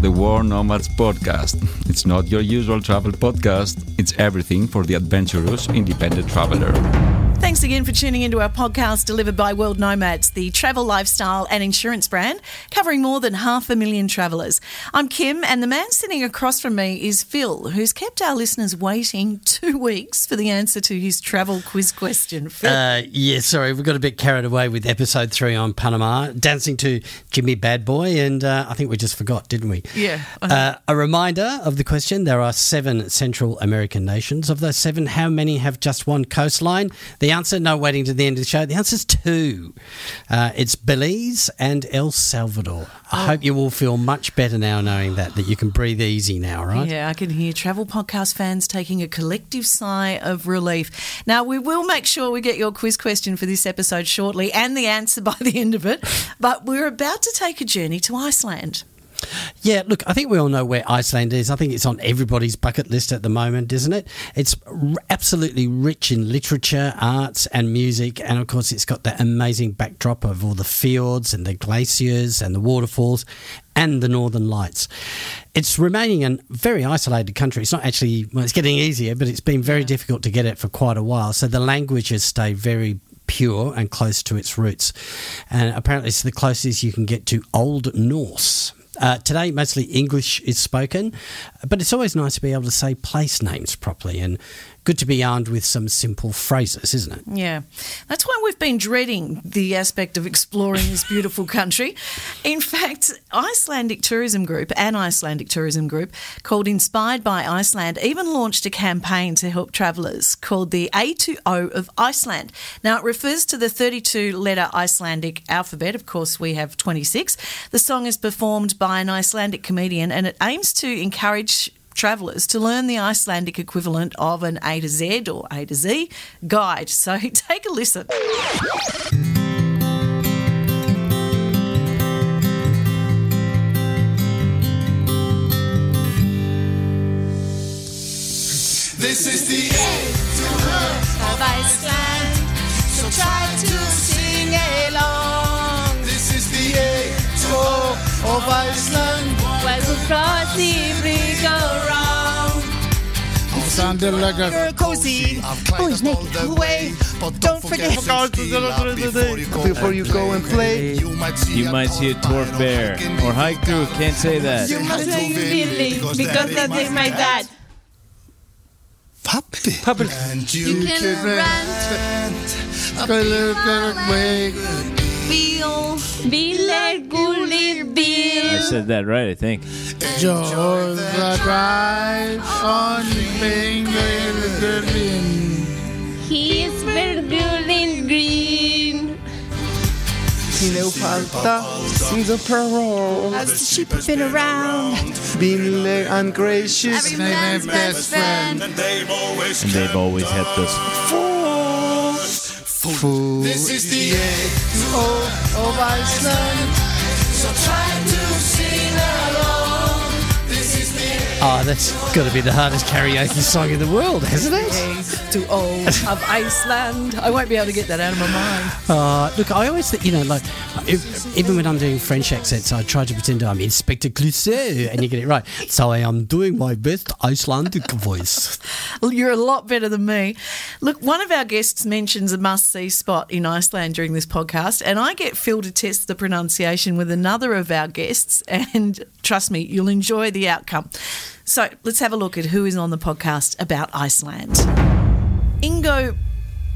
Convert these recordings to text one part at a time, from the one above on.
the World Nomads podcast. It's not your usual travel podcast, it's everything for the adventurous independent traveler. Thanks again for tuning into our podcast delivered by World Nomads, the travel, lifestyle, and insurance brand covering more than half a million travellers. I'm Kim, and the man sitting across from me is Phil, who's kept our listeners waiting two weeks for the answer to his travel quiz question. Phil. Uh, yeah, sorry, we got a bit carried away with episode three on Panama, dancing to Jimmy Bad Boy, and uh, I think we just forgot, didn't we? Yeah. Uh, a reminder of the question there are seven Central American nations. Of those seven, how many have just one coastline? The answer, no waiting to the end of the show, the answer is two. Uh, it's Belize and El Salvador. I Oh. hope you all feel much better now knowing that, that you can breathe easy now, right? Yeah, I can hear travel podcast fans taking a collective sigh of relief. Now, we will make sure we get your quiz question for this episode shortly and the answer by the end of it, but we're about to take a journey to Iceland. Yeah, look, I think we all know where Iceland is. I think it's on everybody's bucket list at the moment, isn't it? It's r- absolutely rich in literature, arts, and music. And of course, it's got that amazing backdrop of all the fjords and the glaciers and the waterfalls and the northern lights. It's remaining a very isolated country. It's not actually, well, it's getting easier, but it's been very difficult to get it for quite a while. So the languages stay very pure and close to its roots. And apparently, it's the closest you can get to Old Norse. Uh, today, mostly English is spoken, but it's always nice to be able to say place names properly. And good to be armed with some simple phrases, isn't it? Yeah, that's why we've been dreading the aspect of exploring this beautiful country. In fact, Icelandic Tourism Group, an Icelandic tourism group called Inspired by Iceland, even launched a campaign to help travellers called the A2O of Iceland. Now, it refers to the 32 letter Icelandic alphabet. Of course, we have 26. The song is performed by an Icelandic comedian and it aims to encourage travellers to learn the Icelandic equivalent of an A to Z or A to Z guide. So take a listen. This is the A to her of Iceland. So try to sing along. This is the A tour of Iceland. Well, we'll crossly go wrong. Sounded like a cozy. Boys make it away, but don't forget before you go and play. You might see You might see a dwarf bear or haiku. Can't say that. You might How do you feeling? Because that is my dad. Puppy. Puppy. And you, You can rant. Go look away. Bilar gullir I bil. said that right, I think. George the drive on finger He is vergullig green. Leopolda sings a parole. As the sheep have been around. Being le- ungracious. Every man's best friend. And they've always helped us. Fool. This is the A of Iceland. So try Oh, that's got to be the hardest karaoke song in the world, hasn't it? To all of Iceland. I won't be able to get that out of my mind. Uh, look, I always think, you know, like, if, even when I'm doing French accents, I try to pretend I'm Inspector Clouseau and you get it right. So I am doing my best Icelandic voice. Well, You're a lot better than me. Look, one of our guests mentions a must see spot in Iceland during this podcast, and I get Phil to test the pronunciation with another of our guests, and trust me, you'll enjoy the outcome. So let's have a look at who is on the podcast about Iceland. Ingo,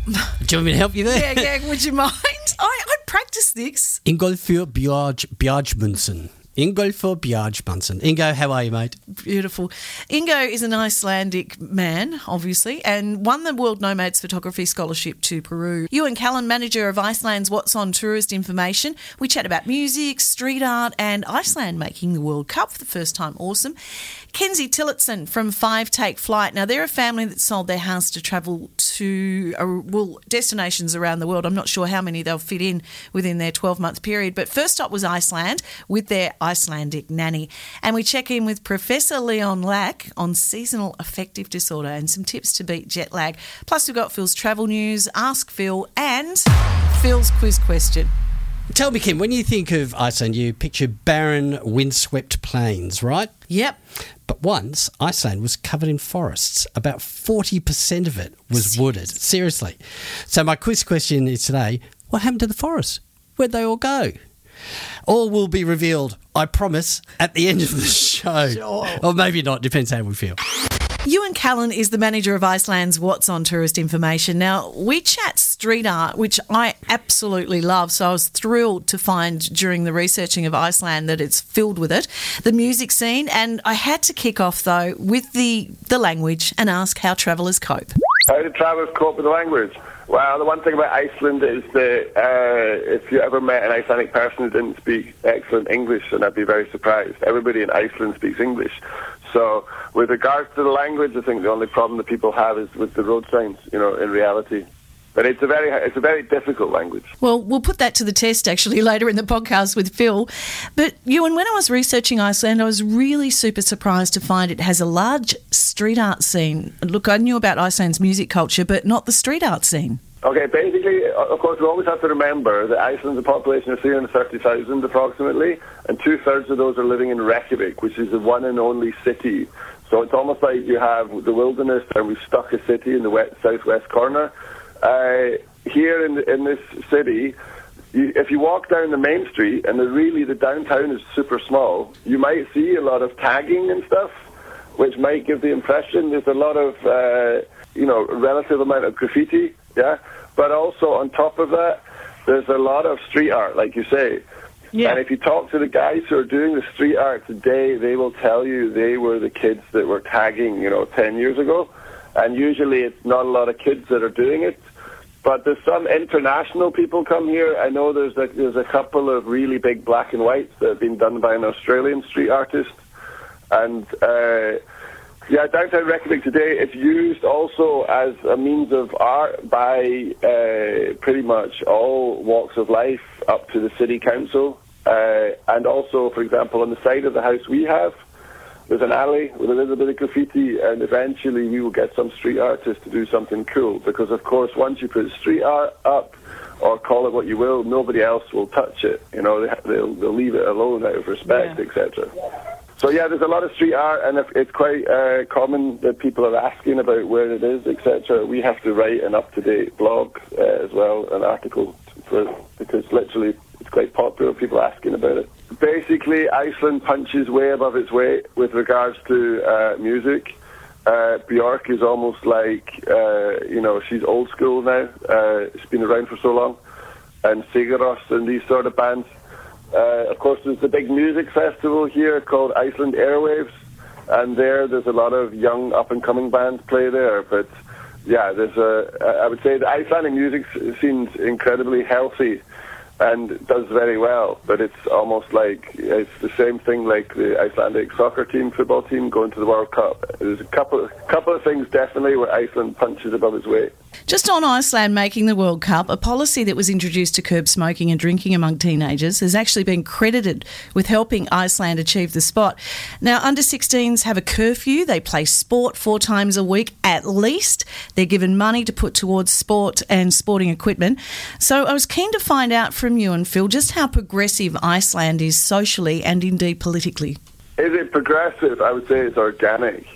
Do you want me to help you there? yeah, yeah, would you mind? I, I practiced this. Ingolfur Bjarg, Bjargmundsson. Ingolfur Bjargmundsson. Ingo, how are you, mate? Beautiful. Ingo is an Icelandic man, obviously, and won the World Nomads Photography Scholarship to Peru. Ewan Callan, manager of Iceland's What's on Tourist Information. We chat about music, street art, and Iceland making the World Cup for the first time. Awesome. Kenzie Tillotson from Five Take Flight. Now, they're a family that sold their house to travel to uh, well destinations around the world. I'm not sure how many they'll fit in within their 12 month period, but first stop was Iceland with their Icelandic nanny. And we check in with Professor Leon Lack on seasonal affective disorder and some tips to beat jet lag. Plus, we've got Phil's travel news, Ask Phil, and Phil's quiz question. Tell me, Kim, when you think of Iceland, you picture barren, windswept plains, right? Yep. But once, Iceland was covered in forests. About 40% of it was wooded. Seriously. So, my quiz question is today what happened to the forests? Where'd they all go? All will be revealed, I promise, at the end of the show. Or maybe not, depends how we feel. Ewan Callan is the manager of Iceland's What's on Tourist Information. Now, we chat street art, which I absolutely love. So I was thrilled to find during the researching of Iceland that it's filled with it. The music scene, and I had to kick off though with the, the language and ask how travellers cope. How do travellers cope with the language? Well, the one thing about Iceland is that uh, if you ever met an Icelandic person who didn't speak excellent English, then I'd be very surprised. Everybody in Iceland speaks English. So, with regards to the language, I think the only problem that people have is with the road signs. You know, in reality, but it's a very it's a very difficult language. Well, we'll put that to the test actually later in the podcast with Phil. But Ewan, when I was researching Iceland, I was really super surprised to find it has a large street art scene. Look, I knew about Iceland's music culture, but not the street art scene. Okay, basically, of course, we always have to remember that Iceland's a population of 330,000 approximately, and two thirds of those are living in Reykjavik, which is the one and only city. So it's almost like you have the wilderness and we've stuck a city in the west, southwest corner. Uh, here in, in this city, you, if you walk down the main street and the, really the downtown is super small, you might see a lot of tagging and stuff, which might give the impression there's a lot of, uh, you know, relative amount of graffiti yeah. But also on top of that, there's a lot of street art, like you say. Yeah. And if you talk to the guys who are doing the street art today, they will tell you they were the kids that were tagging, you know, 10 years ago. And usually it's not a lot of kids that are doing it. But there's some international people come here. I know there's a, there's a couple of really big black and whites that have been done by an Australian street artist. And uh, yeah, downtown Reykjavik today is used also as a means of art by uh, pretty much all walks of life up to the city council. Uh, and also, for example, on the side of the house we have, there's an alley with a little bit of graffiti, and eventually we will get some street artists to do something cool. Because, of course, once you put street art up, or call it what you will, nobody else will touch it. You know, they, will they'll leave it alone out of respect, yeah. etc. So yeah, there's a lot of street art, and it's quite uh, common that people are asking about where it is, etc. We have to write an up-to-date blog uh, as well, an article, for, because literally it's quite popular. People asking about it. Basically, Iceland punches way above its weight with regards to uh, music. Uh, Björk is almost like uh, you know she's old school now. Uh, she's been around for so long, and Sigur Rós and these sort of bands uh, of course, there's the big music festival here called Iceland Airwaves, and there there's a lot of young up and coming bands play there. But yeah, there's a I would say the Icelandic music seems incredibly healthy and does very well. But it's almost like it's the same thing like the Icelandic soccer team, football team going to the World Cup. There's a couple couple of things definitely where Iceland punches above its weight. Just on Iceland making the World Cup, a policy that was introduced to curb smoking and drinking among teenagers has actually been credited with helping Iceland achieve the spot. Now, under 16s have a curfew. They play sport four times a week at least. They're given money to put towards sport and sporting equipment. So I was keen to find out from you and Phil just how progressive Iceland is socially and indeed politically. Is it progressive? I would say it's organic.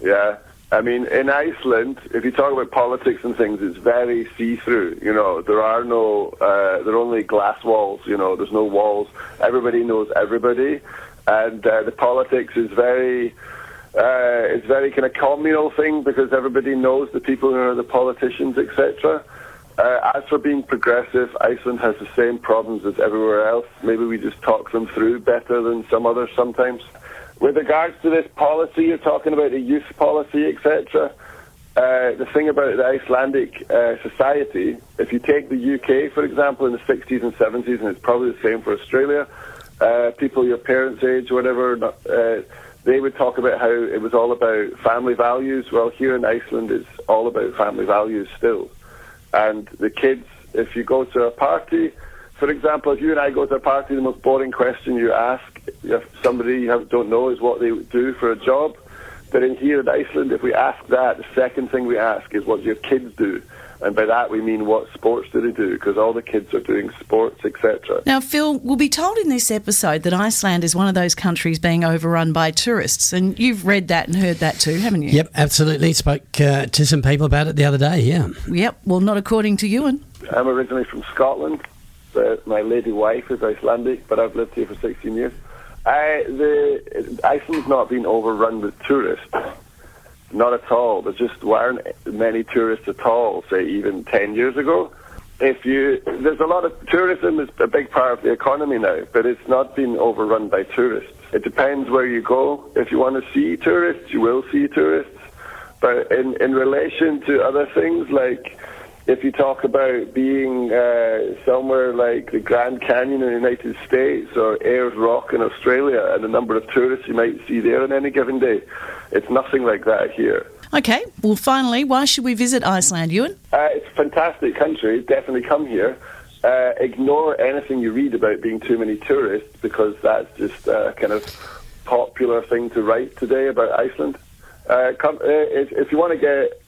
Yeah. I mean, in Iceland, if you talk about politics and things, it's very see-through. You know, there are no, uh, there are only glass walls. You know, there's no walls. Everybody knows everybody, and uh, the politics is very, uh, it's very kind of communal thing because everybody knows the people who are the politicians, etc. Uh, as for being progressive, Iceland has the same problems as everywhere else. Maybe we just talk them through better than some others sometimes. With regards to this policy, you're talking about the youth policy, etc. Uh, the thing about the Icelandic uh, society, if you take the UK, for example, in the 60s and 70s, and it's probably the same for Australia, uh, people your parents' age, whatever, uh, they would talk about how it was all about family values. Well, here in Iceland, it's all about family values still. And the kids, if you go to a party, for example, if you and I go to a party, the most boring question you ask if somebody you don't know is what they do for a job. But in here in Iceland, if we ask that, the second thing we ask is what do your kids do? And by that we mean what sports do they do? Because all the kids are doing sports, etc. Now, Phil, we'll be told in this episode that Iceland is one of those countries being overrun by tourists, and you've read that and heard that too, haven't you? Yep, absolutely. Spoke uh, to some people about it the other day. Yeah. Yep. Well, not according to Ewan. I'm originally from Scotland. But my lady wife is Icelandic, but I've lived here for 16 years. I, the Iceland's not been overrun with tourists. Not at all. There just weren't many tourists at all, say even 10 years ago. If you, there's a lot of tourism is a big part of the economy now, but it's not been overrun by tourists. It depends where you go. If you want to see tourists, you will see tourists. But in, in relation to other things like if you talk about being uh, somewhere like the Grand Canyon in the United States or Ayers Rock in Australia and the number of tourists you might see there on any given day, it's nothing like that here. Okay, well, finally, why should we visit Iceland, Ewan? Uh, it's a fantastic country. Definitely come here. Uh, ignore anything you read about being too many tourists because that's just a kind of popular thing to write today about Iceland. Uh, come, uh, if, if you want to get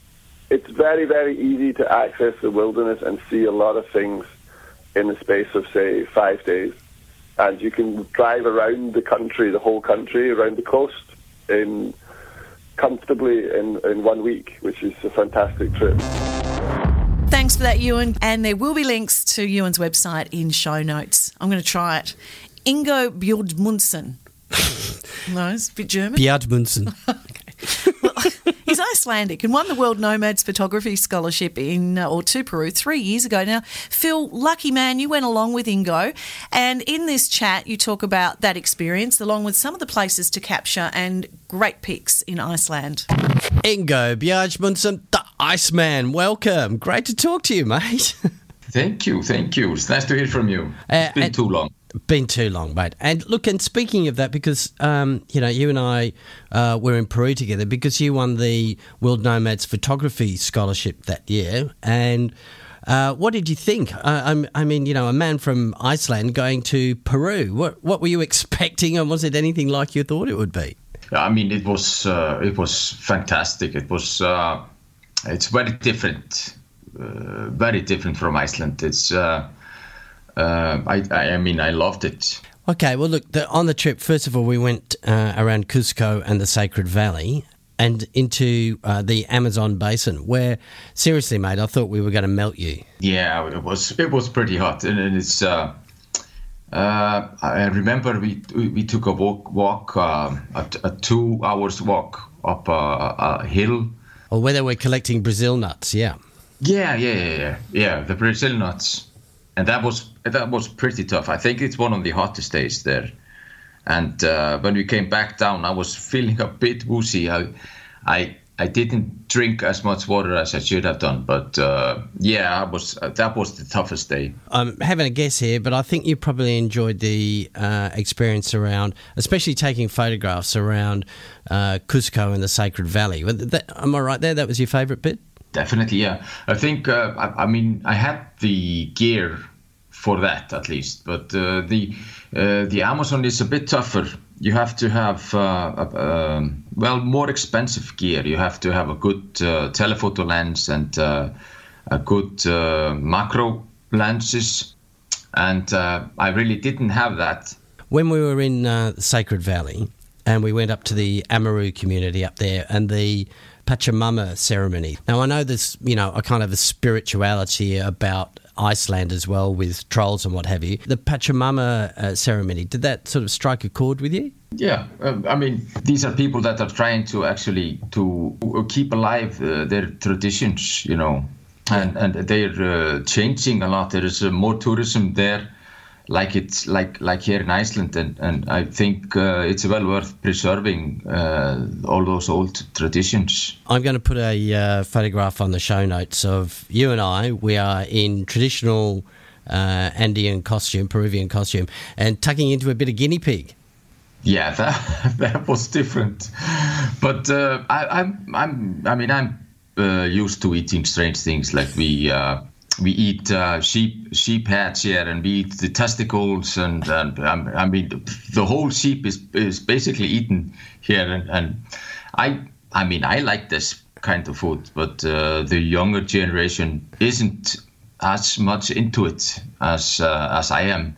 it's very, very easy to access the wilderness and see a lot of things in the space of, say, five days. And you can drive around the country, the whole country, around the coast, in comfortably in, in one week, which is a fantastic trip. Thanks for that, Ewan. And there will be links to Ewan's website in show notes. I'm going to try it. Ingo Bjordmundsen. no, it's a bit German. Bjordmundsen. okay. Well, He's Icelandic and won the World Nomads Photography Scholarship in uh, or to Peru three years ago. Now, Phil, lucky man, you went along with Ingo, and in this chat, you talk about that experience along with some of the places to capture and great pics in Iceland. Ingo Björnsmundsen, the Iceman, welcome. Great to talk to you, mate. Thank you, thank you. It's nice to hear from you. It's uh, been too long been too long, mate. And look, and speaking of that, because um, you know, you and I uh, were in Peru together because you won the World Nomads Photography Scholarship that year, and. Uh, what did you think? Uh, I mean, you know, a man from Iceland going to Peru. What what were you expecting, and was it anything like you thought it would be? I mean, it was uh, it was fantastic. It was uh, it's very different, uh, very different from Iceland. It's uh, uh, I, I mean, I loved it. Okay, well, look, the, on the trip, first of all, we went uh, around Cusco and the Sacred Valley and into uh, the Amazon basin, where seriously, mate, I thought we were going to melt you. Yeah, it was it was pretty hot, and, and it's. Uh, uh, I remember we we, took a walk walk uh, a, a, two hours walk up a, a hill. Or where they were collecting Brazil nuts, yeah. Yeah, yeah, yeah, yeah, yeah. The Brazil nuts and that was that was pretty tough. I think it's one of the hottest days there. And uh, when we came back down, I was feeling a bit woozy. I, I, I didn't drink as much water as I should have done, but uh, yeah, I was uh, that was the toughest day. I'm having a guess here, but I think you probably enjoyed the uh, experience around, especially taking photographs around uh, Cusco and the Sacred Valley. That, am I right there? That was your favourite bit? Definitely, yeah. I think uh, I, I, mean I had the gear for that at least, but uh, the uh, the Amazon is a bit tougher. You have to have uh, well more expensive gear. You have to have a good uh, telephoto lens and uh, a good macro lenses, and I really didn't have that. When we were in Sacred Valley, and we went up to the Amaru community up there, and the Pachamama ceremony. Now, I know there's, you know, a kind of a spirituality about Iceland as well with trolls and what have you. The Pachamama uh, ceremony, did that sort of strike a chord with you? Yeah, um, I mean, these are people that are trying to actually to keep alive uh, their traditions, you know, and and they're uh, changing a lot. There is uh, more tourism there like it's like like here in Iceland, and and I think uh, it's well worth preserving uh, all those old traditions. I'm going to put a uh, photograph on the show notes of you and I. We are in traditional uh, Andean costume, Peruvian costume, and tucking into a bit of guinea pig. Yeah, that that was different, but uh, I, I'm I'm I mean I'm uh, used to eating strange things like we we eat uh, sheep sheep heads here, and we eat the testicles, and, and um, I mean the whole sheep is is basically eaten here, and, and I I mean, I like this kind of food, but uh, the younger generation isn't as much into it as uh, as I am.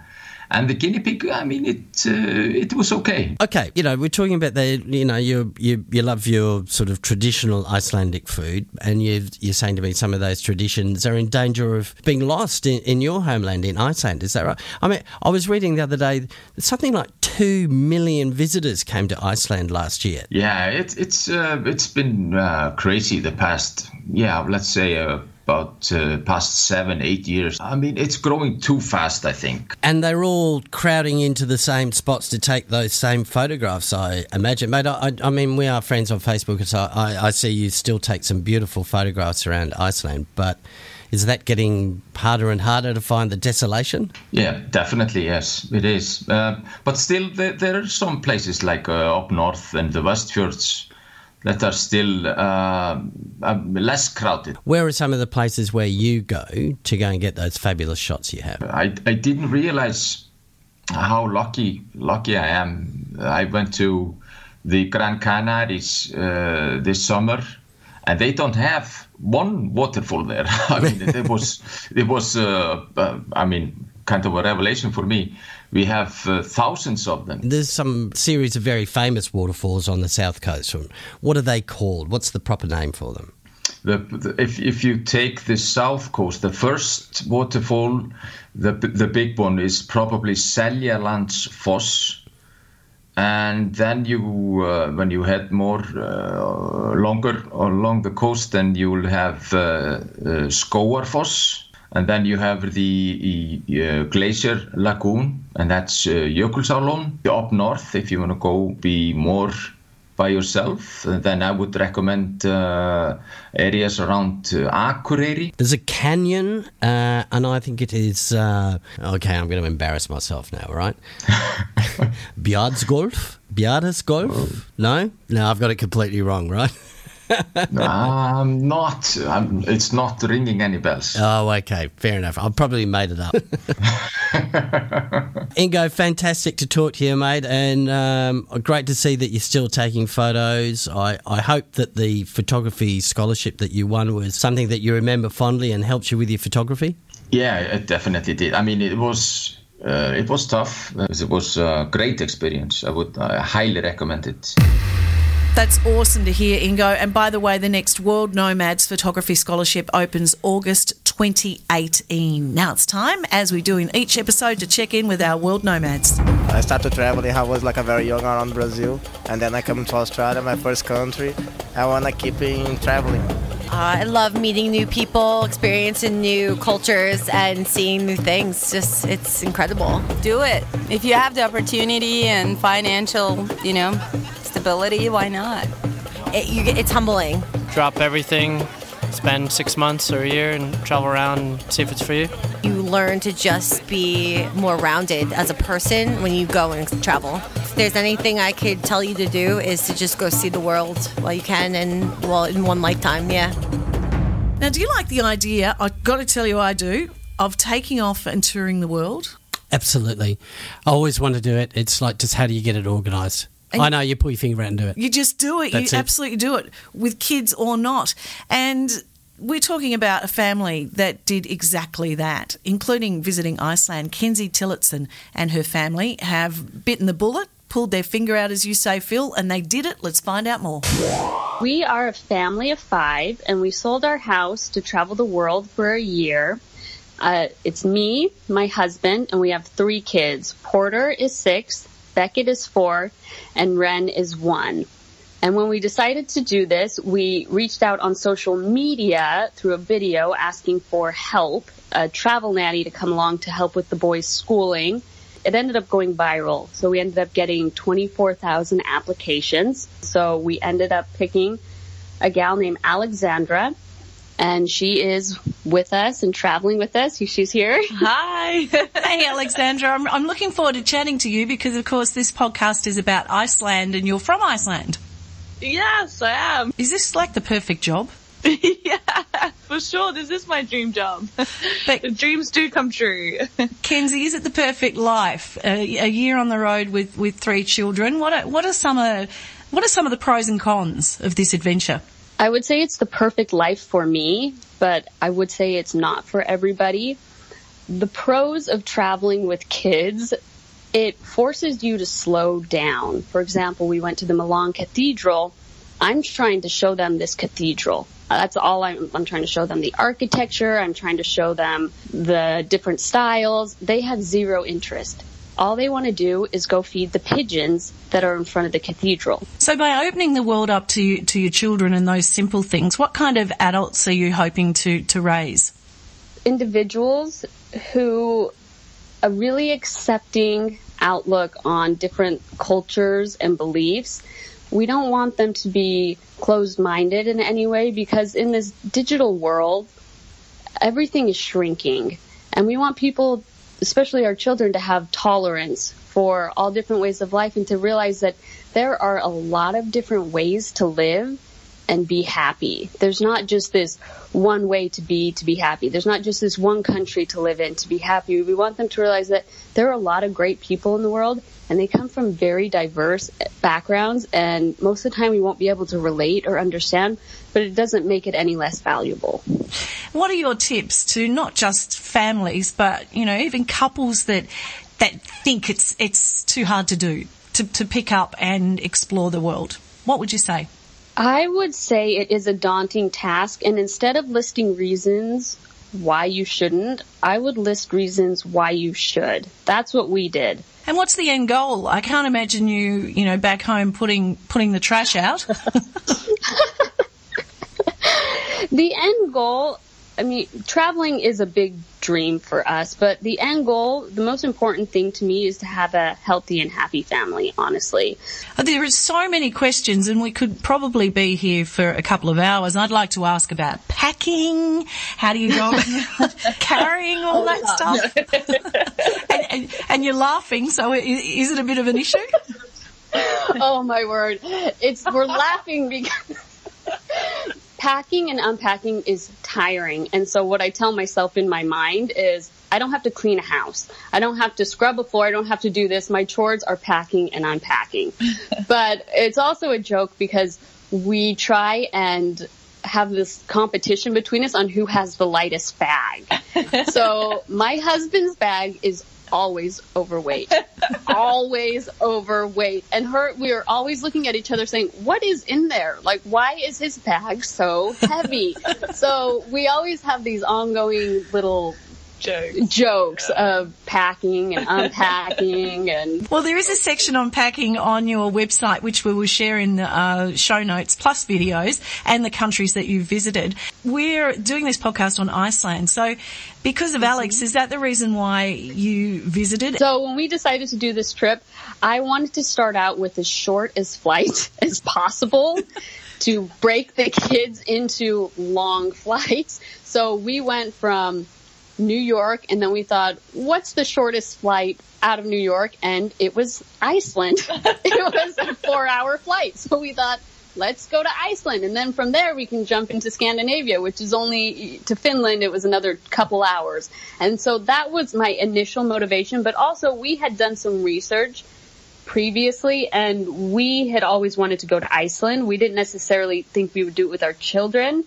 And the guinea pig, I mean, it uh, it was okay. Okay, you know, we're talking about the, you know, you you you love your sort of traditional Icelandic food, and you you're saying to me some of those traditions are in danger of being lost in, in your homeland in Iceland. Is that right? I mean, I was reading the other day that something like two million visitors came to Iceland last year. Yeah, it, it's uh, it's been uh, crazy the past, yeah, let's say. Uh, about uh, past seven, eight years. I mean, it's growing too fast, I think. And they're all crowding into the same spots to take those same photographs, I imagine. Mate, I, I mean, we are friends on Facebook, so I, I see you still take some beautiful photographs around Iceland, but is that getting harder and harder to find the desolation? Yeah, definitely, yes, it is. Uh, but still, there, there, are some places like uh, up north and the Westfjords that are still uh, um, less crowded. Where are some of the places where you go to go and get those fabulous shots you have? I, I didn't realize how lucky lucky I am. I went to the Gran Canaries uh, this summer, and they don't have one waterfall there. I mean, it was it was uh, uh, I mean kind of a revelation for me. We have uh, thousands of them. There's some series of very famous waterfalls on the south coast. What are they called? What's the proper name for them? The, the, if, if you take the south coast, the first waterfall, the, the big one is probably Seljalandsfoss. And then you, uh, when you head more uh, longer along the coast, then you will have uh, uh Skógarfoss and then you have the uh, glacier lagoon and that's uh, Jökulsárlón up north if you want to go be more by yourself. Then I would recommend uh, areas around uh, Akureyri. There's a canyon uh, and I think it is uh, okay I'm going to embarrass myself now right? Bjardsgolf Bjardsgolf no? No I've got it completely wrong right I'm not. I'm, it's not ringing any bells. Oh, okay. Fair enough. I probably made it up. Ingo, fantastic to talk to you, mate, and um, great to see that you're still taking photos. I, I hope that the photography scholarship that you won was something that you remember fondly and helped you with your photography. Yeah, it definitely did. I mean, it was uh, it was tough. It was a great experience. I would uh, highly recommend it. That's awesome to hear, Ingo. And by the way, the next World Nomads Photography Scholarship opens August 2018. Now it's time, as we do in each episode, to check in with our World Nomads. I started traveling. I was like a very young around Brazil, and then I come to Australia, my first country. I wanna keep in traveling. Uh, I love meeting new people, experiencing new cultures, and seeing new things. Just it's incredible. Do it if you have the opportunity and financial, you know, stability, why not? It, you, it's humbling. Drop everything, spend six months or a year, and travel around and see if it's for you. You learn to just be more rounded as a person when you go and travel. If there's anything I could tell you to do, is to just go see the world while you can, and well, in one lifetime, yeah. Now, do you like the idea? I've got to tell you, I do, of taking off and touring the world. Absolutely. I always want to do it. It's like just how do you get it organised? And I know you pull your finger out and do it. You just do it. That's you it. absolutely do it with kids or not. And we're talking about a family that did exactly that, including visiting Iceland. Kenzie Tillotson and her family have bitten the bullet, pulled their finger out, as you say, Phil, and they did it. Let's find out more. We are a family of five, and we sold our house to travel the world for a year. Uh, it's me, my husband, and we have three kids. Porter is six, Beckett is four, and Ren is one. And when we decided to do this, we reached out on social media through a video asking for help, a travel nanny to come along to help with the boys' schooling. It ended up going viral. So we ended up getting 24,000 applications. So we ended up picking a gal named Alexandra and she is with us and traveling with us. She's here. Hi. hey, Alexandra. I'm, I'm looking forward to chatting to you because, of course, this podcast is about Iceland and you're from Iceland. Yes, I am. Is this like the perfect job? yeah, for sure. This is my dream job. But dreams do come true. Kenzie, is it the perfect life? a year on the road with, with three children. What are, what are some of What are some of the pros and cons of this adventure? I would say it's the perfect life for me, but I would say it's not for everybody. The pros of traveling with kids, it forces you to slow down. For example, we went to the Milan Cathedral. I'm trying to show them this cathedral. That's all I'm, I'm trying to show them the architecture. I'm trying to show them the different styles. They have zero interest. All they want to do is go feed the pigeons that are in front of the cathedral. So, by opening the world up to you, to your children and those simple things, what kind of adults are you hoping to to raise? Individuals who a really accepting outlook on different cultures and beliefs. We don't want them to be closed minded in any way because in this digital world, everything is shrinking. And we want people, especially our children, to have tolerance for all different ways of life and to realize that there are a lot of different ways to live and be happy. There's not just this one way to be to be happy. There's not just this one country to live in to be happy. We want them to realize that there are a lot of great people in the world and they come from very diverse backgrounds and most of the time we won't be able to relate or understand, but it doesn't make it any less valuable. What are your tips to not just families but, you know, even couples that that think it's it's too hard to do to, to pick up and explore the world? What would you say? I would say it is a daunting task, and instead of listing reasons why you shouldn't, I would list reasons why you should. That's what we did. And what's the end goal? I can't imagine you, you know, back home putting putting the trash out. the end goal, I mean, traveling is a big dream for us, but the end goal, the most important thing to me is to have a healthy and happy family, honestly. Uh, there are so many questions, and we could probably be here for a couple of hours. I'd like to ask about packing. How do you go carrying all oh, that stuff? and, and, and, you're laughing, so is it a bit of an issue? oh my word. It's, we're laughing because packing and unpacking is tiring. And so what I tell myself in my mind is I don't have to clean a house. I don't have to scrub a floor. I don't have to do this. My chores are packing and unpacking. but it's also a joke because we try and have this competition between us on who has the lightest bag. so my husband's bag is always overweight. always overweight. And her, we were always looking at each other saying, what is in there? Like, why is his bag so heavy? so we always have these ongoing little jokes, jokes of packing and unpacking and well there is a section on packing on your website which we will share in the uh, show notes plus videos and the countries that you visited. We're doing this podcast on iceland. So because of alex is that the reason why you visited? So when we decided to do this trip i wanted to start out with as short as flight as possible to break the kids into long flights. So we went from New York, and then we thought, what's the shortest flight out of New York? And it was Iceland. it was a four hour flight. So we thought, let's go to Iceland. And then from there, we can jump into Scandinavia, which is only to Finland. It was another couple hours. And so that was my initial motivation. But also, we had done some research previously and we had always wanted to go to Iceland. We didn't necessarily think we would do it with our children,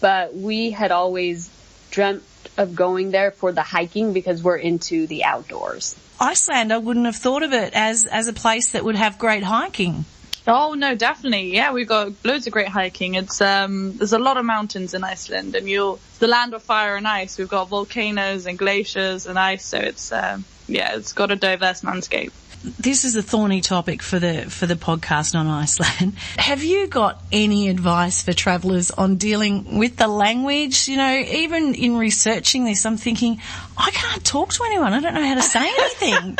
but we had always dreamt of going there for the hiking because we're into the outdoors. Iceland, I wouldn't have thought of it as, as a place that would have great hiking. Oh no, definitely. Yeah, we've got loads of great hiking. It's um there's a lot of mountains in Iceland and you'll the land of fire and ice. We've got volcanoes and glaciers and ice, so it's um yeah, it's got a diverse landscape this is a thorny topic for the for the podcast on Iceland. Have you got any advice for travellers on dealing with the language? You know, even in researching this, I'm thinking I can't talk to anyone. I don't know how to say anything.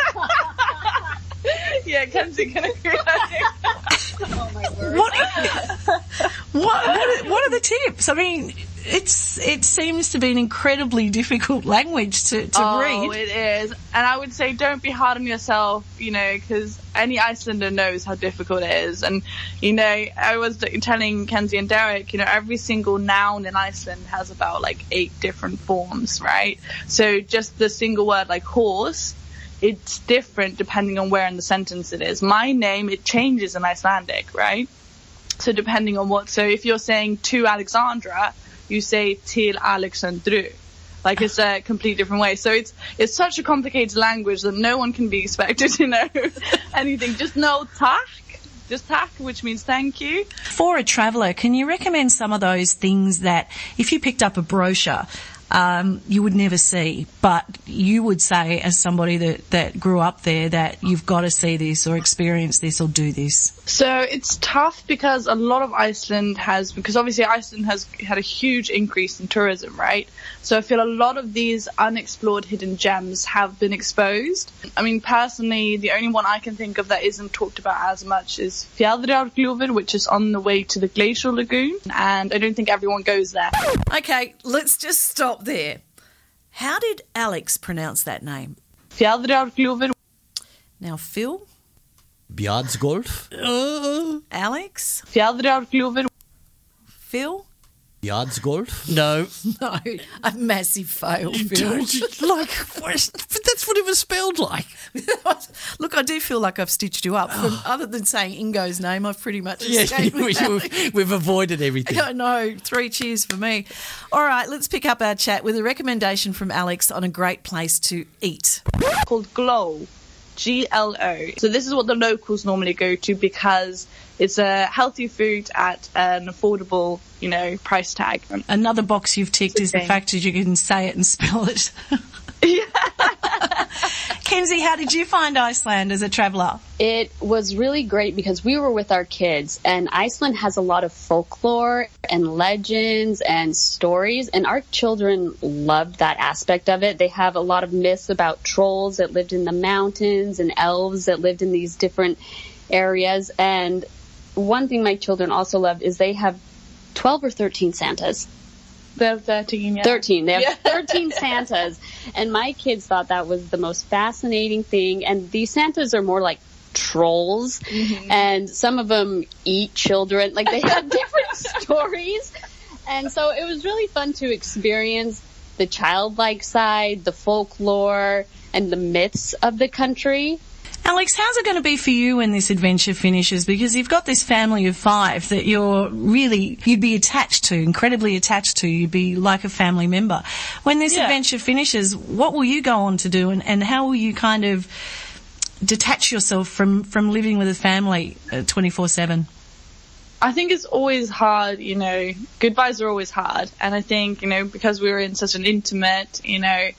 yeah, Kenzie can agree. oh my word. What, what, what, are, what are the tips? I mean, it's it seems to be an incredibly difficult language to, to oh, read. Oh, it is. And I would say don't be hard on yourself, you know, because any Icelander knows how difficult it is. And, you know, I was telling Kenzie and Derek, you know, every single noun in Iceland has about like eight different forms, right? So just the single word like horse it's different depending on where in the sentence it is. My name, it changes in Icelandic, right? So depending on what, so if you're saying to Alexandra, you say til Alexandru. Like it's a complete different way. So it's it's such a complicated language that no one can be expected to know anything. Just know tak, just tak, which means thank you. For a traveller, can you recommend some of those things that if you picked up a brochure, um, you would never see, but you would say, as somebody that, that grew up there, that you've got to see this or experience this or do this? So it's tough because a lot of Iceland has, because obviously Iceland has had a huge increase in tourism, right? So I feel a lot of these unexplored hidden gems have been exposed. I mean, personally, the only one I can think of that isn't talked about as much is Fjalldalsgljúfur, which is on the way to the Glacial Lagoon, and I don't think everyone goes there. Okay, let's just stop there. How did Alex pronounce that name? Fjalldalsgljúfur. Now, Phil, Bjardsgolf? Uh, Alex, Fjalldalsgljúfur. Phil. Yardsgolf? No. No, a massive fail, Phil. like, that's what it was spelled like. Look, I do feel like I've stitched you up. From, other than saying Ingo's name, I've pretty much Yeah, escaped we, have we've avoided everything. I know. Three cheers for me. All right, let's pick up our chat with a recommendation from Alex on a great place to eat. called Gló. G L O. So this is what the locals normally go to because it's a healthy food at an affordable, you know, price tag. Another box you've ticked is the fact that you can say it and spell it. Kenzie, how did you find Iceland as a traveller? It was really great because we were with our kids, and Iceland has a lot of folklore and legends and stories, and our children loved that aspect of it. They have a lot of myths about trolls that lived in the mountains and elves that lived in these different areas. And one thing my children also loved is they have 12 or 13 Santas. They're 13, yeah. 13. They have Yeah. 13 Santas. And my kids thought that was the most fascinating thing. And these Santas are more like trolls. Mm-hmm. And some of them eat children. Like they have different stories. And so it was really fun to experience the childlike side, the folklore, and the myths of the country. Alex, how's it going to be for you when this adventure finishes? Because you've got this family of five that you're really, you'd be attached to, incredibly attached to. You'd be like a family member. When this Yeah. adventure finishes, what will you go on to do and, and how will you kind of detach yourself from, from living with a family uh, 24 7? I think it's always hard, you know, goodbyes are always hard. And I think, you know, because we were in such an intimate, you know,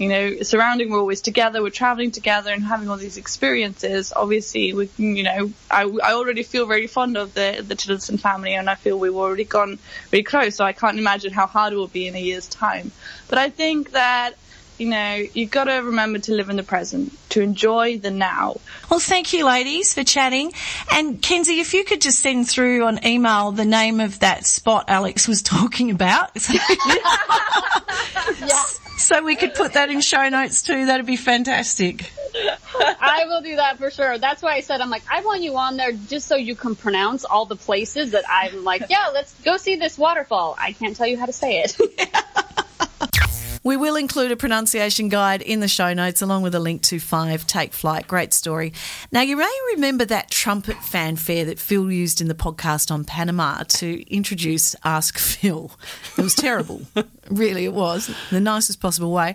you know, surrounding, we're always together, we're traveling together and having all these experiences. Obviously, we, you know, I, I already feel very fond of the, the Tillotson family and I feel we've already gone really close. So I can't imagine how hard it will be in a year's time. But I think that, you know, you've got to remember to live in the present, to enjoy the now. Well, thank you, ladies, for chatting. And Kenzie, if you could just send through on email the name of that spot Alex was talking about. So we could put that in show notes too. That'd be fantastic. I will do that for sure. That's why I said I'm like I want you on there just so you can pronounce all the places that I'm like, yeah, let's go see this waterfall. I can't tell you how to say it. We will include a pronunciation guide in the show notes along with a link to Five Take Flight. Great story. Now, you may remember that trumpet fanfare that Phil used in the podcast on Panama to introduce Ask Phil. It was terrible. really, it was. The nicest possible way.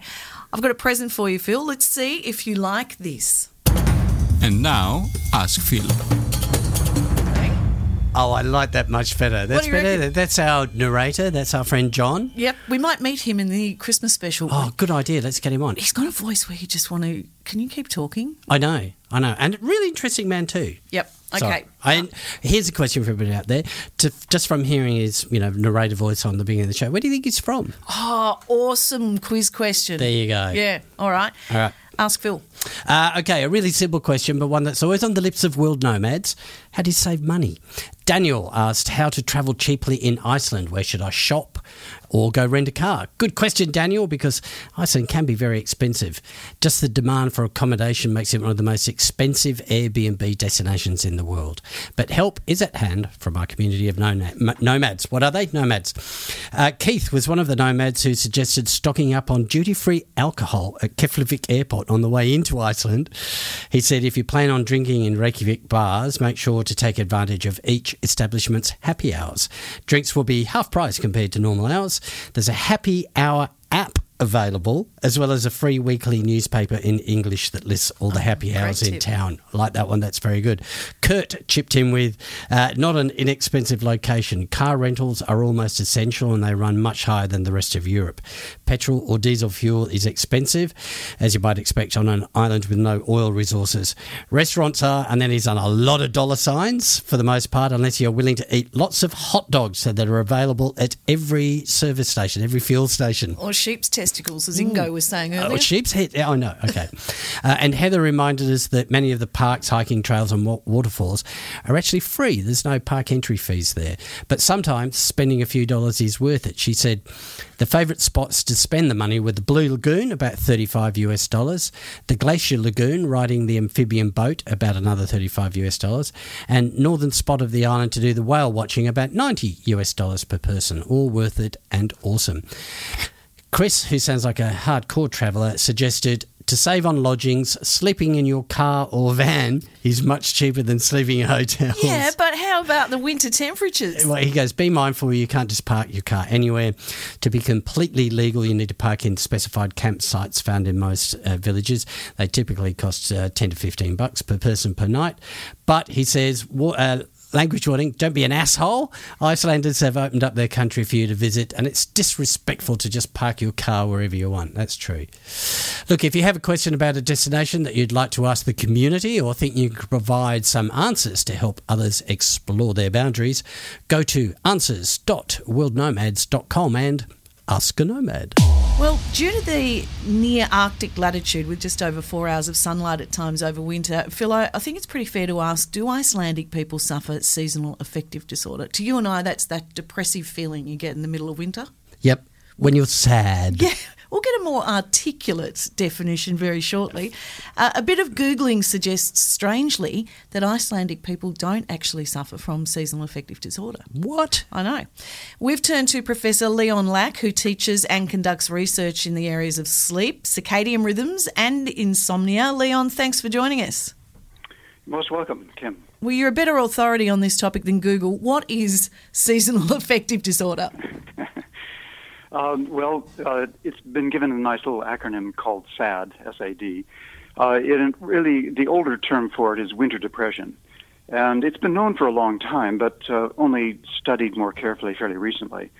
I've got a present for you, Phil. Let's see if you like this. And now, ask Phil. Oh, I like that much better. That's better. reckon? That's our narrator. That's our friend John. Yep, we might meet him in the Christmas special. Oh, good idea. Let's get him on. He's got a voice where you just want to. Can you keep talking? I know, I know, and really interesting man too. Yep. So, Okay. I, here's a question for everybody out there. To, just from hearing his, you know, narrator voice on the beginning of the show, where do you think he's from? Oh, awesome quiz question. There you go. Yeah. All right. All right. Ask Phil. Uh, okay, a really simple question, but one that's always on the lips of world nomads. How do you save money? Daniel asked how to travel cheaply in Iceland. Where should I shop? Or go rent a car? Good question, Daniel, because Iceland can be very expensive. Just the demand for accommodation makes it one of the most expensive Airbnb destinations in the world. But help is at hand from our community of nomads. What are they? Nomads. Uh, Keith was one of the nomads who suggested stocking up on duty free alcohol at Keflavik Airport on the way into Iceland. He said if you plan on drinking in Reykjavik bars, make sure to take advantage of each establishment's happy hours. Drinks will be half price compared to normal hours. There's a happy hour app available, as well as a free weekly newspaper in English that lists all the oh, happy hours in town. I like that one, that's very good. Kurt chipped in with uh, not an inexpensive location. Car rentals are almost essential and they run much higher than the rest of Europe. Petrol or diesel fuel is expensive, as you might expect on an island with no oil resources. Restaurants are, and then he's done a lot of dollar signs for the most part, unless you're willing to eat lots of hot dogs that are available at every service station, every fuel station. Or sheep's testicles, as Ingo was saying earlier. Oh, sheep's head. Oh, no. Okay. uh, and Heather reminded us that many of the parks, hiking trails, and waterfalls are actually free. There's no park entry fees there. But sometimes spending a few dollars is worth it. She said the favourite spots to spend the money were the Blue Lagoon, about 35 US dollars, the Glacier Lagoon, riding the amphibian boat, about another 35 US dollars, and northern spot of the island to do the whale watching, about 90 US dollars per person. All worth it and awesome. Chris, who sounds like a hardcore traveller, suggested to save on lodgings, sleeping in your car or van is much cheaper than sleeping in hotels. Yeah, but how about the winter temperatures? Well, he goes, be mindful you can't just park your car anywhere. To be completely legal, you need to park in specified campsites found in most uh, villages. They typically cost uh, 10 to 15 bucks per person per night. But he says, uh, language warning don't be an asshole. Icelanders have opened up their country for you to visit, and it's disrespectful to just park your car wherever you want. That's true. Look, if you have a question about a destination that you'd like to ask the community or think you could provide some answers to help others explore their boundaries, go to answers.worldnomads.com and ask a nomad. Well, due to the near Arctic latitude with just over four hours of sunlight at times over winter, Phil, I, I think it's pretty fair to ask do Icelandic people suffer seasonal affective disorder? To you and I, that's that depressive feeling you get in the middle of winter. Yep. When you're sad. Yeah, We'll get a more articulate definition very shortly. Uh, a bit of Googling suggests, strangely, that Icelandic people don't actually suffer from seasonal affective disorder. What? I know. We've turned to Professor Leon Lack, who teaches and conducts research in the areas of sleep, circadian rhythms, and insomnia. Leon, thanks for joining us. Most welcome, Kim. Well, you're a better authority on this topic than Google. What is seasonal affective disorder? Um, well, uh, it's been given a nice little acronym called SAD, S-A-D. Uh, it really, the older term for it is winter depression. And it's been known for a long time, but uh, only studied more carefully fairly recently.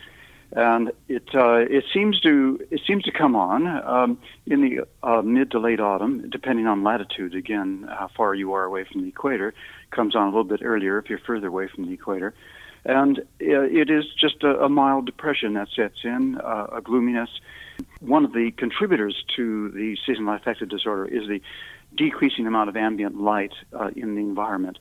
And it uh, it seems to it seems to come on um, in the uh, mid to late autumn, depending on latitude. Again, how far you are away from the equator, comes on a little bit earlier if you're further away from the equator. And uh, it is just a, mild depression that sets in, uh, a gloominess. One of the contributors to the seasonal affective disorder is the decreasing amount of ambient light uh, in the environment,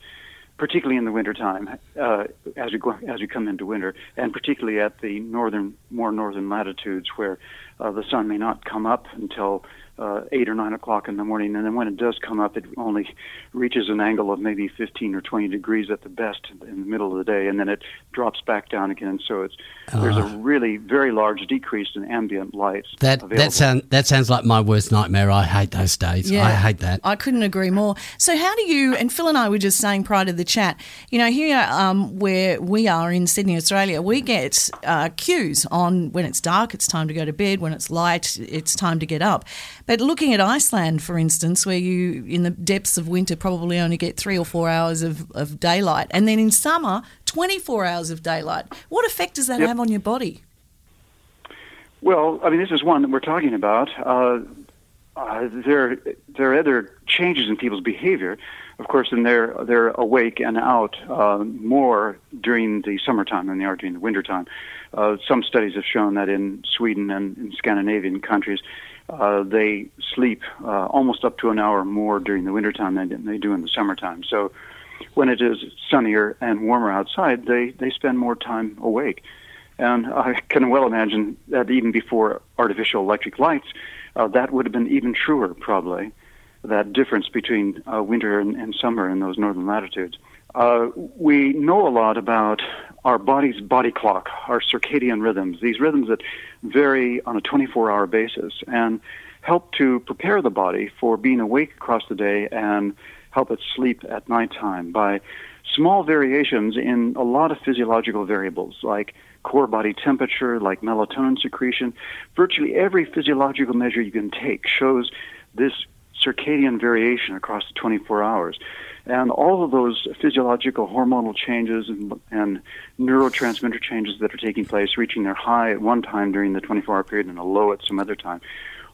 particularly in the wintertime, uh, as we go, as we come into winter, and particularly at the northern, more northern latitudes where uh, the sun may not come up until uh, eight or nine o'clock in the morning, and then when it does come up, it only reaches an angle of maybe 15 or 20 degrees at the best in the middle of the day, and then it drops back down again. So it's uh, there's a ah. really very large decrease in ambient light. That available. that sound that sounds like my worst nightmare. I hate those days. Yeah, I hate that. I couldn't agree more. So how do you? And Phil and I were just saying prior to the chat. You know, here um, where we are in Sydney, Australia, we get uh, cues on when it's dark, it's time to go to bed. When it's light, it's time to get up. But looking at Iceland, for instance, where you, in the depths of winter, probably only get three or four hours of, of daylight, and then in summer, 24 hours of daylight, what effect does that yep. have on your body? Well, I mean, this is one that we're talking about. Uh, uh, there, there are other changes in people's behavior, of course, and they're they're awake and out uh, more during the summertime than they are during the wintertime. Uh, some studies have shown that in Sweden and in Scandinavian countries, uh, they sleep uh, almost up to an hour more during the wintertime than they do in the summertime. So when it is sunnier and warmer outside, they, they spend more time awake. And I can well imagine that even before artificial electric lights, uh, that would have been even truer, probably, that difference between uh, winter and, and, summer in those northern latitudes. Uh, we know a lot about our body's body clock, our circadian rhythms, these rhythms that vary on a 24 hour basis and help to prepare the body for being awake across the day and help it sleep at nighttime by small variations in a lot of physiological variables like core body temperature, like melatonin secretion. Virtually every physiological measure you can take shows this circadian variation across the 24 hours. And all of those physiological hormonal changes and, and neurotransmitter changes that are taking place, reaching their high at one time during the 24 hour period and a low at some other time,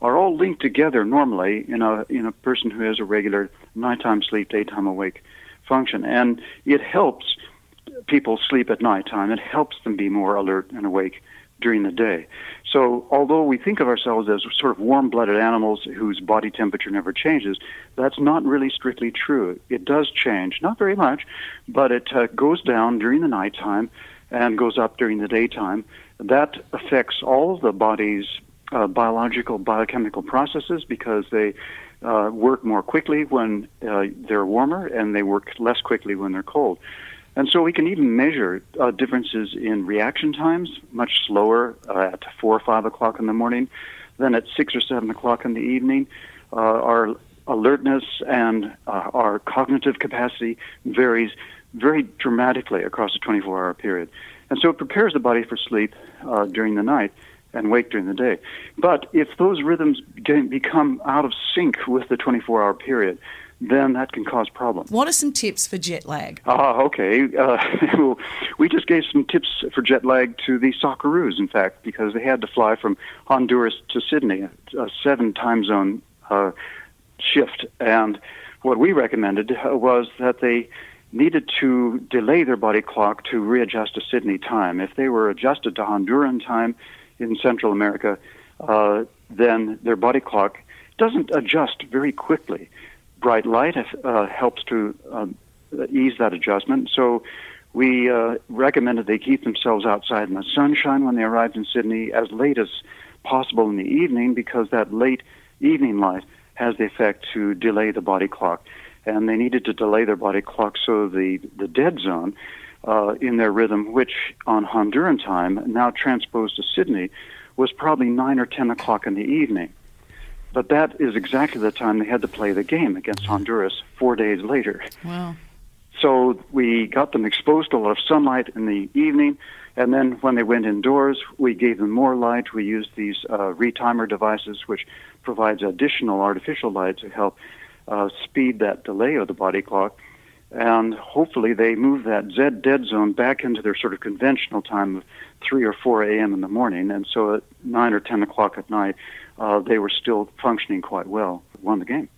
are all linked together normally in a, in a person who has a regular nighttime sleep, daytime awake function. And it helps people sleep at nighttime. It helps them be more alert and awake during the day. So, although we think of ourselves as sort of warm blooded animals whose body temperature never changes, that's not really strictly true. It does change, not very much, but it uh, goes down during the nighttime and goes up during the daytime. That affects all of the body's uh, biological, biochemical processes because they uh, work more quickly when uh, they're warmer and they work less quickly when they're cold. And so we can even measure uh, differences in reaction times, much slower uh, at 4 or 5 o'clock in the morning than at 6 or 7 o'clock in the evening. Uh, our alertness and uh, our cognitive capacity varies very dramatically across a 24 hour period. And so it prepares the body for sleep uh, during the night and wake during the day. But if those rhythms become out of sync with the 24 hour period, then that can cause problems. What are some tips for jet lag? Ah, uh, okay. Uh, we just gave some tips for jet lag to the Socceroos, in fact, because they had to fly from Honduras to Sydney, a seven time zone uh, shift. And what we recommended uh, was that they needed to delay their body clock to readjust to Sydney time. If they were adjusted to Honduran time in Central America, uh, then their body clock doesn't adjust very quickly bright light uh, helps to um, ease that adjustment. So we uh, recommended they keep themselves outside in the sunshine when they arrived in Sydney as late as possible in the evening because that late evening light has the effect to delay the body clock. And they needed to delay their body clock so the, the dead zone uh, in their rhythm, which on Honduran time, now transposed to Sydney, was probably 9 or 10 o'clock in the evening. But that is exactly the time they had to play the game against Honduras four days later. Wow. So we got them exposed to a lot of sunlight in the evening, and then when they went indoors, we gave them more light. We used these uh, retimer devices, which provides additional artificial light to help uh, speed that delay of the body clock. And hopefully, they move that Z dead zone back into their sort of conventional time of 3 or 4 a.m. in the morning. And so at 9 or 10 o'clock at night, uh, they were still functioning quite well, won the game.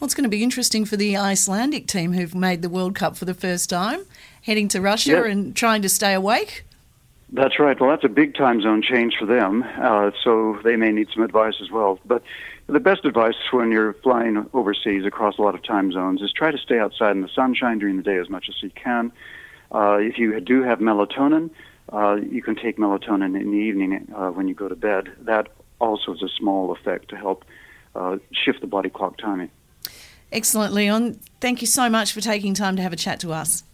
Well, it's going to be interesting for the Icelandic team who've made the World Cup for the first time, heading to Russia and trying to stay awake. That's right. Well, that's a big time zone change for them, uh, so they may need some advice as well. But the best advice when you're flying overseas across a lot of time zones is try to stay outside in the sunshine during the day as much as you can. Uh, if you do have melatonin, uh, you can take melatonin in the evening uh, when you go to bed. That also has a small effect to help uh, shift the body clock timing. Excellent, Leon. Thank you so much for taking time to have a chat to us.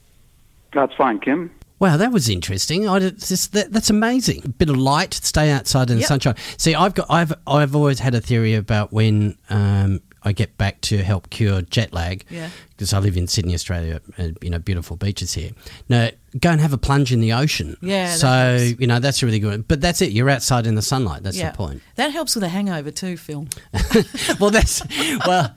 That's fine, Kim. Wow, that was interesting. I just, that, that's amazing. A bit of light, stay outside in the sunshine. See, I've got, I've, I've always had a theory about when um, I get back to help cure jet lag. Yeah. Because I live in Sydney, Australia, and you know, beautiful beaches here. Now, go and have a plunge in the ocean. Yeah. So you know that's really good. But that's it. You're outside in the sunlight. That's yeah. the point. That helps with a hangover too, Phil. well, that's well,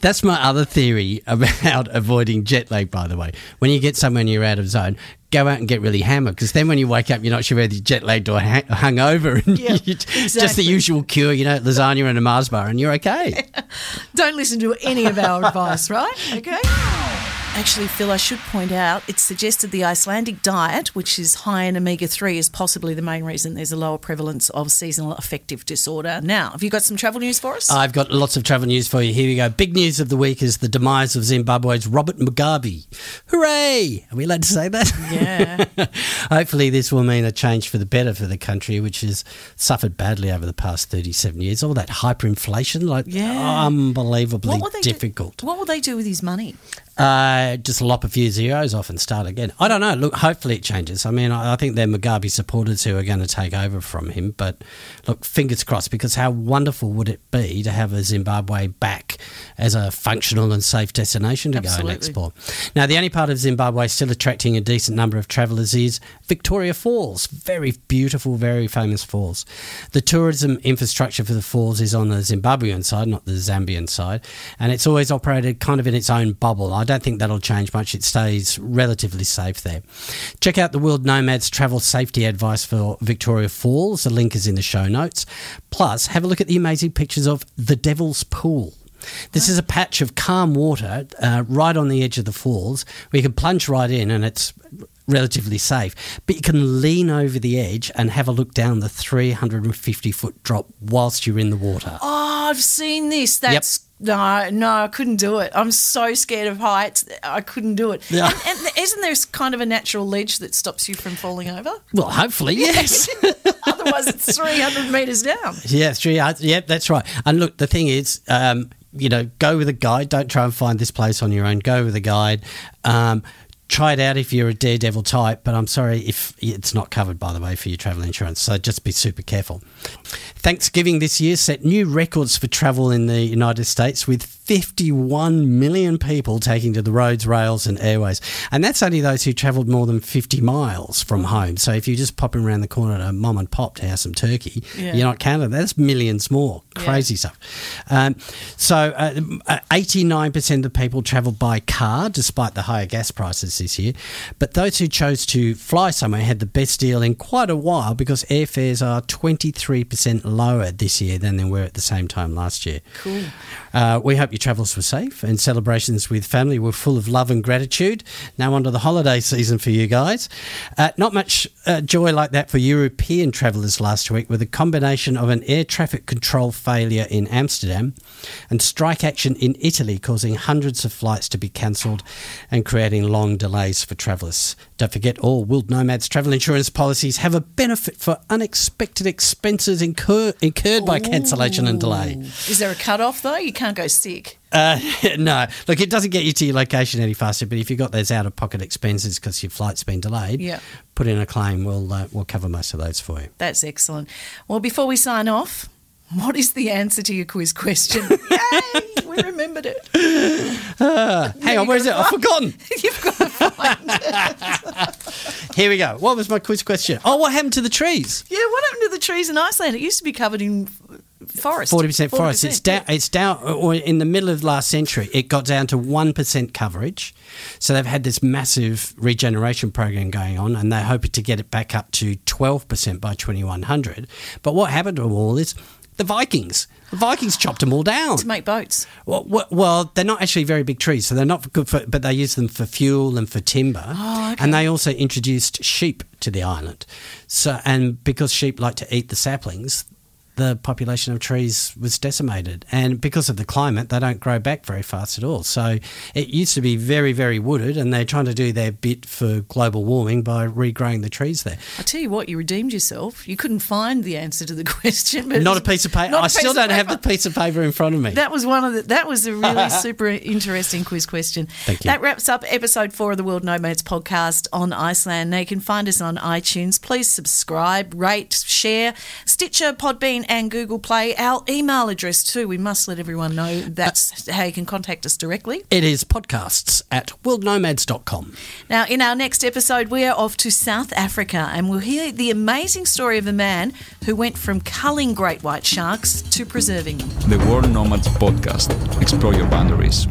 that's my other theory about avoiding jet lag. By the way, when you get somewhere and you're out of zone, go out and get really hammered because then when you wake up, you're not sure whether you're jet lagged or hung hungover. And yeah, exactly. Just the usual cure, you know, lasagna and a Mars bar, and you're okay. Don't listen to any of our advice, right? Okay. Actually, Phil, I should point out it's suggested the Icelandic diet, which is high in omega 3, is possibly the main reason there's a lower prevalence of seasonal affective disorder. Now, have you got some travel news for us? I've got lots of travel news for you. Here we go. Big news of the week is the demise of Zimbabwe's Robert Mugabe. Hooray! Are we allowed to say that? Yeah. Hopefully, this will mean a change for the better for the country, which has suffered badly over the past 37 years. All that hyperinflation, like Yeah. unbelievably What they do- difficult. what will they do with his money? Uh, just lop a few zeros off and start again. I don't know. Look, hopefully it changes. I mean, I, I think they're Mugabe supporters who are going to take over from him. But look, fingers crossed, because how wonderful would it be to have a Zimbabwe back as a functional and safe destination to go and explore? Now, the only part of Zimbabwe still attracting a decent number of travellers is Victoria Falls. Very beautiful, very famous falls. The tourism infrastructure for the falls is on the Zimbabwean side, not the Zambian side, and it's always operated kind of in its own bubble. I don't think that'll change much. It stays relatively safe there. Check out the World Nomads travel safety advice for Victoria Falls. The link is in the show notes. Plus, have a look at the amazing pictures of the Devil's Pool. This is a patch of calm water uh, right on the edge of the falls where you can plunge right in and it's relatively safe. But you can lean over the edge and have a look down the 350 foot drop whilst you're in the water. Oh, I've seen this. That's no, no, I couldn't do it. I'm so scared of heights. I couldn't do it. Yeah. And, and isn't there kind of a natural ledge that stops you from falling over? Well, hopefully, yes. Otherwise, it's 300 metres down. Yeah, three yards. Yep, that's right. And look, the thing is, um, you know, go with a guide. Don't try and find this place on your own. Go with a guide. Um, try it out if you're a daredevil type, but I'm sorry if it's not covered, by the way, for your travel insurance. So just be super careful. Thanksgiving this year set new records for travel in the United States with 51 million people taking to the roads, rails, and airways. And that's only those who travelled more than 50 miles from home. So if you're just popping around the corner to mom and pop to have some turkey, Yeah. you're not counting. That's millions more. Crazy stuff. Um, so uh, uh, 89% of people travelled by car, despite the higher gas prices this year. But those who chose to fly somewhere had the best deal in quite a while because airfares are 23% lower this year than they were at the same time last year. Cool. Uh, we hope your travels were safe and celebrations with family were full of love and gratitude. Now, on to the holiday season for you guys. Uh, not much uh, joy like that for European travellers last week with a combination of an air traffic control failure in Amsterdam and strike action in Italy, causing hundreds of flights to be cancelled and creating long delays for travellers. Don't forget, all World Nomads travel insurance policies have a benefit for unexpected expenses incur- incurred by cancellation and delay. Is there a cut off, though? You can't go sick. Uh, no, look, it doesn't get you to your location any faster. But if you've got those out of pocket expenses because your flight's been delayed, Yeah. put in a claim. We'll uh, we'll cover most of those for you. That's excellent. Well, before we sign off, what is the answer to your quiz question? Yay! We remembered it. Uh, hang on, where is it? I've forgotten. You've got to find it. Here we go. What was my quiz question? Oh, what happened to the trees? Yeah, what happened to the trees in Iceland? It used to be covered in forest. Forty percent forest. 40%, It's down. yeah. It's down. Or in the middle of last century, it got down to one percent coverage. So they've had this massive regeneration program going on, and they're hoping to get it back up to twelve percent by twenty one hundred. But what happened to them all is the Vikings. The Vikings chopped them all down to make boats. Well, well, well, they're not actually very big trees, so they're not good for. But they use them for fuel and for timber. Oh, okay. And they also introduced sheep to the island. So, and because sheep like to eat the saplings, the population of trees was decimated. And because of the climate, they don't grow back very fast at all. So it used to be very, very wooded, and they're trying to do their bit for global warming by regrowing the trees there. I tell you what, you redeemed yourself. You couldn't find the answer to the question, but Not a piece of paper. I still don't have the piece of paper in front of me. That was one of the. That was a really super interesting quiz question. Thank you. That wraps up episode four of the World Nomads podcast on Iceland. Now you can find us on iTunes. Please subscribe, rate, share, Stitcher, Podbean, and Google Play. Our email address too. We must let everyone know that's how you can contact us directly. It is podcasts at worldnomads.com. Now, in our next episode, we are off to South Africa and we'll hear the amazing story of a man who went from culling great white sharks to preserving them. The World Nomads Podcast. Explore your boundaries.